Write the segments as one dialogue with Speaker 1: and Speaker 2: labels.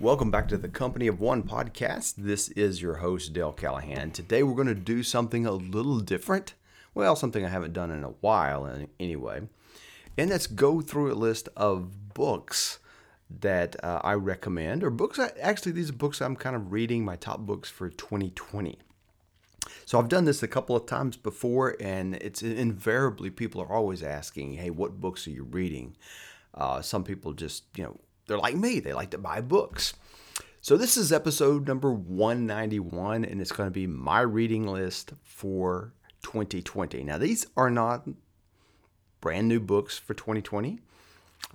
Speaker 1: Welcome back to the Company of One podcast. This is your host, Dale Callahan. Today we're going to do something a little different. Well, something I haven't done in a while, anyway. And that's go through a list of books that uh, I recommend, or books. I, actually, these are books I'm kind of reading, my top books for 2020. So I've done this a couple of times before, and it's invariably people are always asking, "Hey, what books are you reading?" Uh, some people just, you know, they're like me; they like to buy books. So this is episode number 191, and it's going to be my reading list for 2020. Now these are not brand new books for 2020.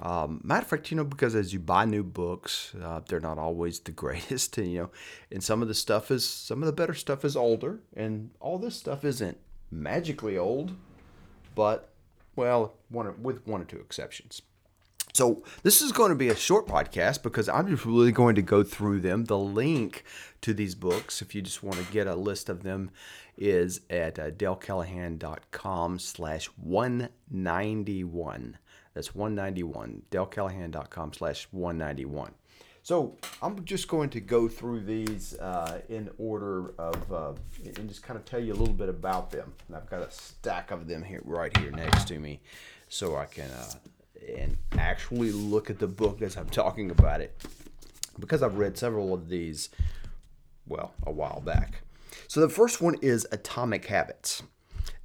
Speaker 1: Um, matter of fact, you know, because as you buy new books, uh, they're not always the greatest. And, you know, and some of the stuff is some of the better stuff is older, and all this stuff isn't magically old, but well, one with one or two exceptions. So this is going to be a short podcast because I'm just really going to go through them. The link to these books, if you just want to get a list of them, is at uh, dalecallahan.com slash 191. That's 191, dalecallahan.com slash 191. So I'm just going to go through these uh, in order of, uh, and just kind of tell you a little bit about them. And I've got a stack of them here, right here next to me, so I can uh, and actually look at the book as I'm talking about it, because I've read several of these, well, a while back. So the first one is Atomic Habits.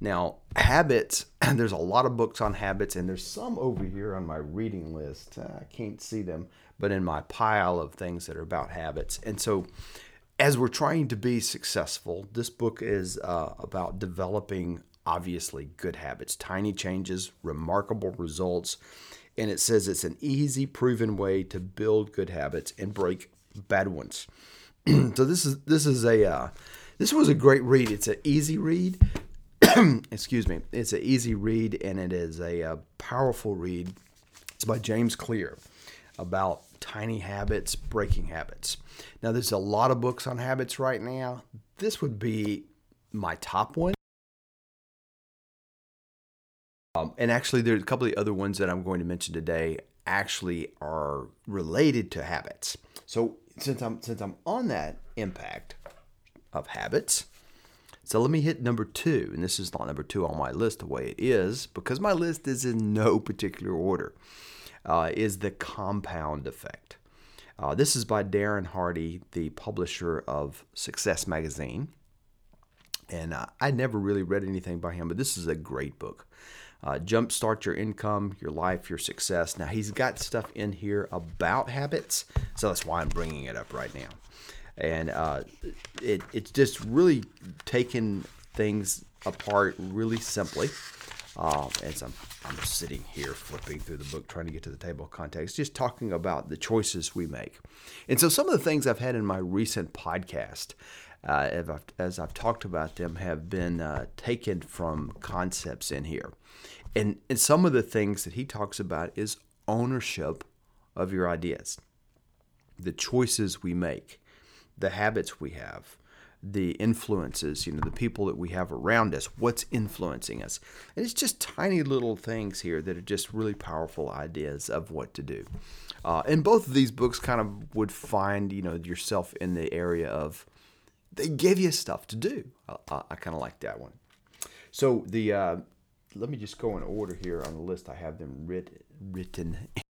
Speaker 1: Now, habits, there's a lot of books on habits, and there's some over here on my reading list. Uh, I can't see them, but in my pile of things that are about habits. And so, as we're trying to be successful, this book is uh, about developing obviously good habits, tiny changes, remarkable results. And it says it's an easy, proven way to build good habits and break bad ones. so this is this is a uh, this was a great read. It's an easy read. excuse me, it's an easy read and it is a, a uh, powerful read. It's by James Clear about tiny habits, breaking habits. Now, there's a lot of books on habits right now. This would be my top one. Um, and actually, there's a couple of other ones that I'm going to mention today actually are related to habits. So since I'm since I'm on that impact of habits, so let me hit number two, and this is not number two on my list the way it is, because my list is in no particular order, uh, is the compound effect. Uh, this is by Darren Hardy, the publisher of Success Magazine. And uh, I never really read anything by him, but this is a great book. Uh, jumpstart your income, your life, your success. Now, he's got stuff in here about habits, so that's why I'm bringing it up right now and uh, it it's just really taking things apart really simply. Um, as I'm, I'm sitting here flipping through the book, trying to get to the table of contents, just talking about the choices we make. And so, some of the things I've had in my recent podcast, uh, as, I've, as, I've, talked about them, have been uh, taken from concepts in here. And, and some of the things that he talks about is ownership of your ideas, the choices we make the habits we have, the influences, you know, the people that we have around us, what's influencing us. And it's just tiny little things here that are just really powerful ideas of what to do. Uh, and both of these books kind of would find, you know, yourself in the area of they give you stuff to do. I, I kind of like that one. So the uh, let me just go in order here on the list. I have them writ, written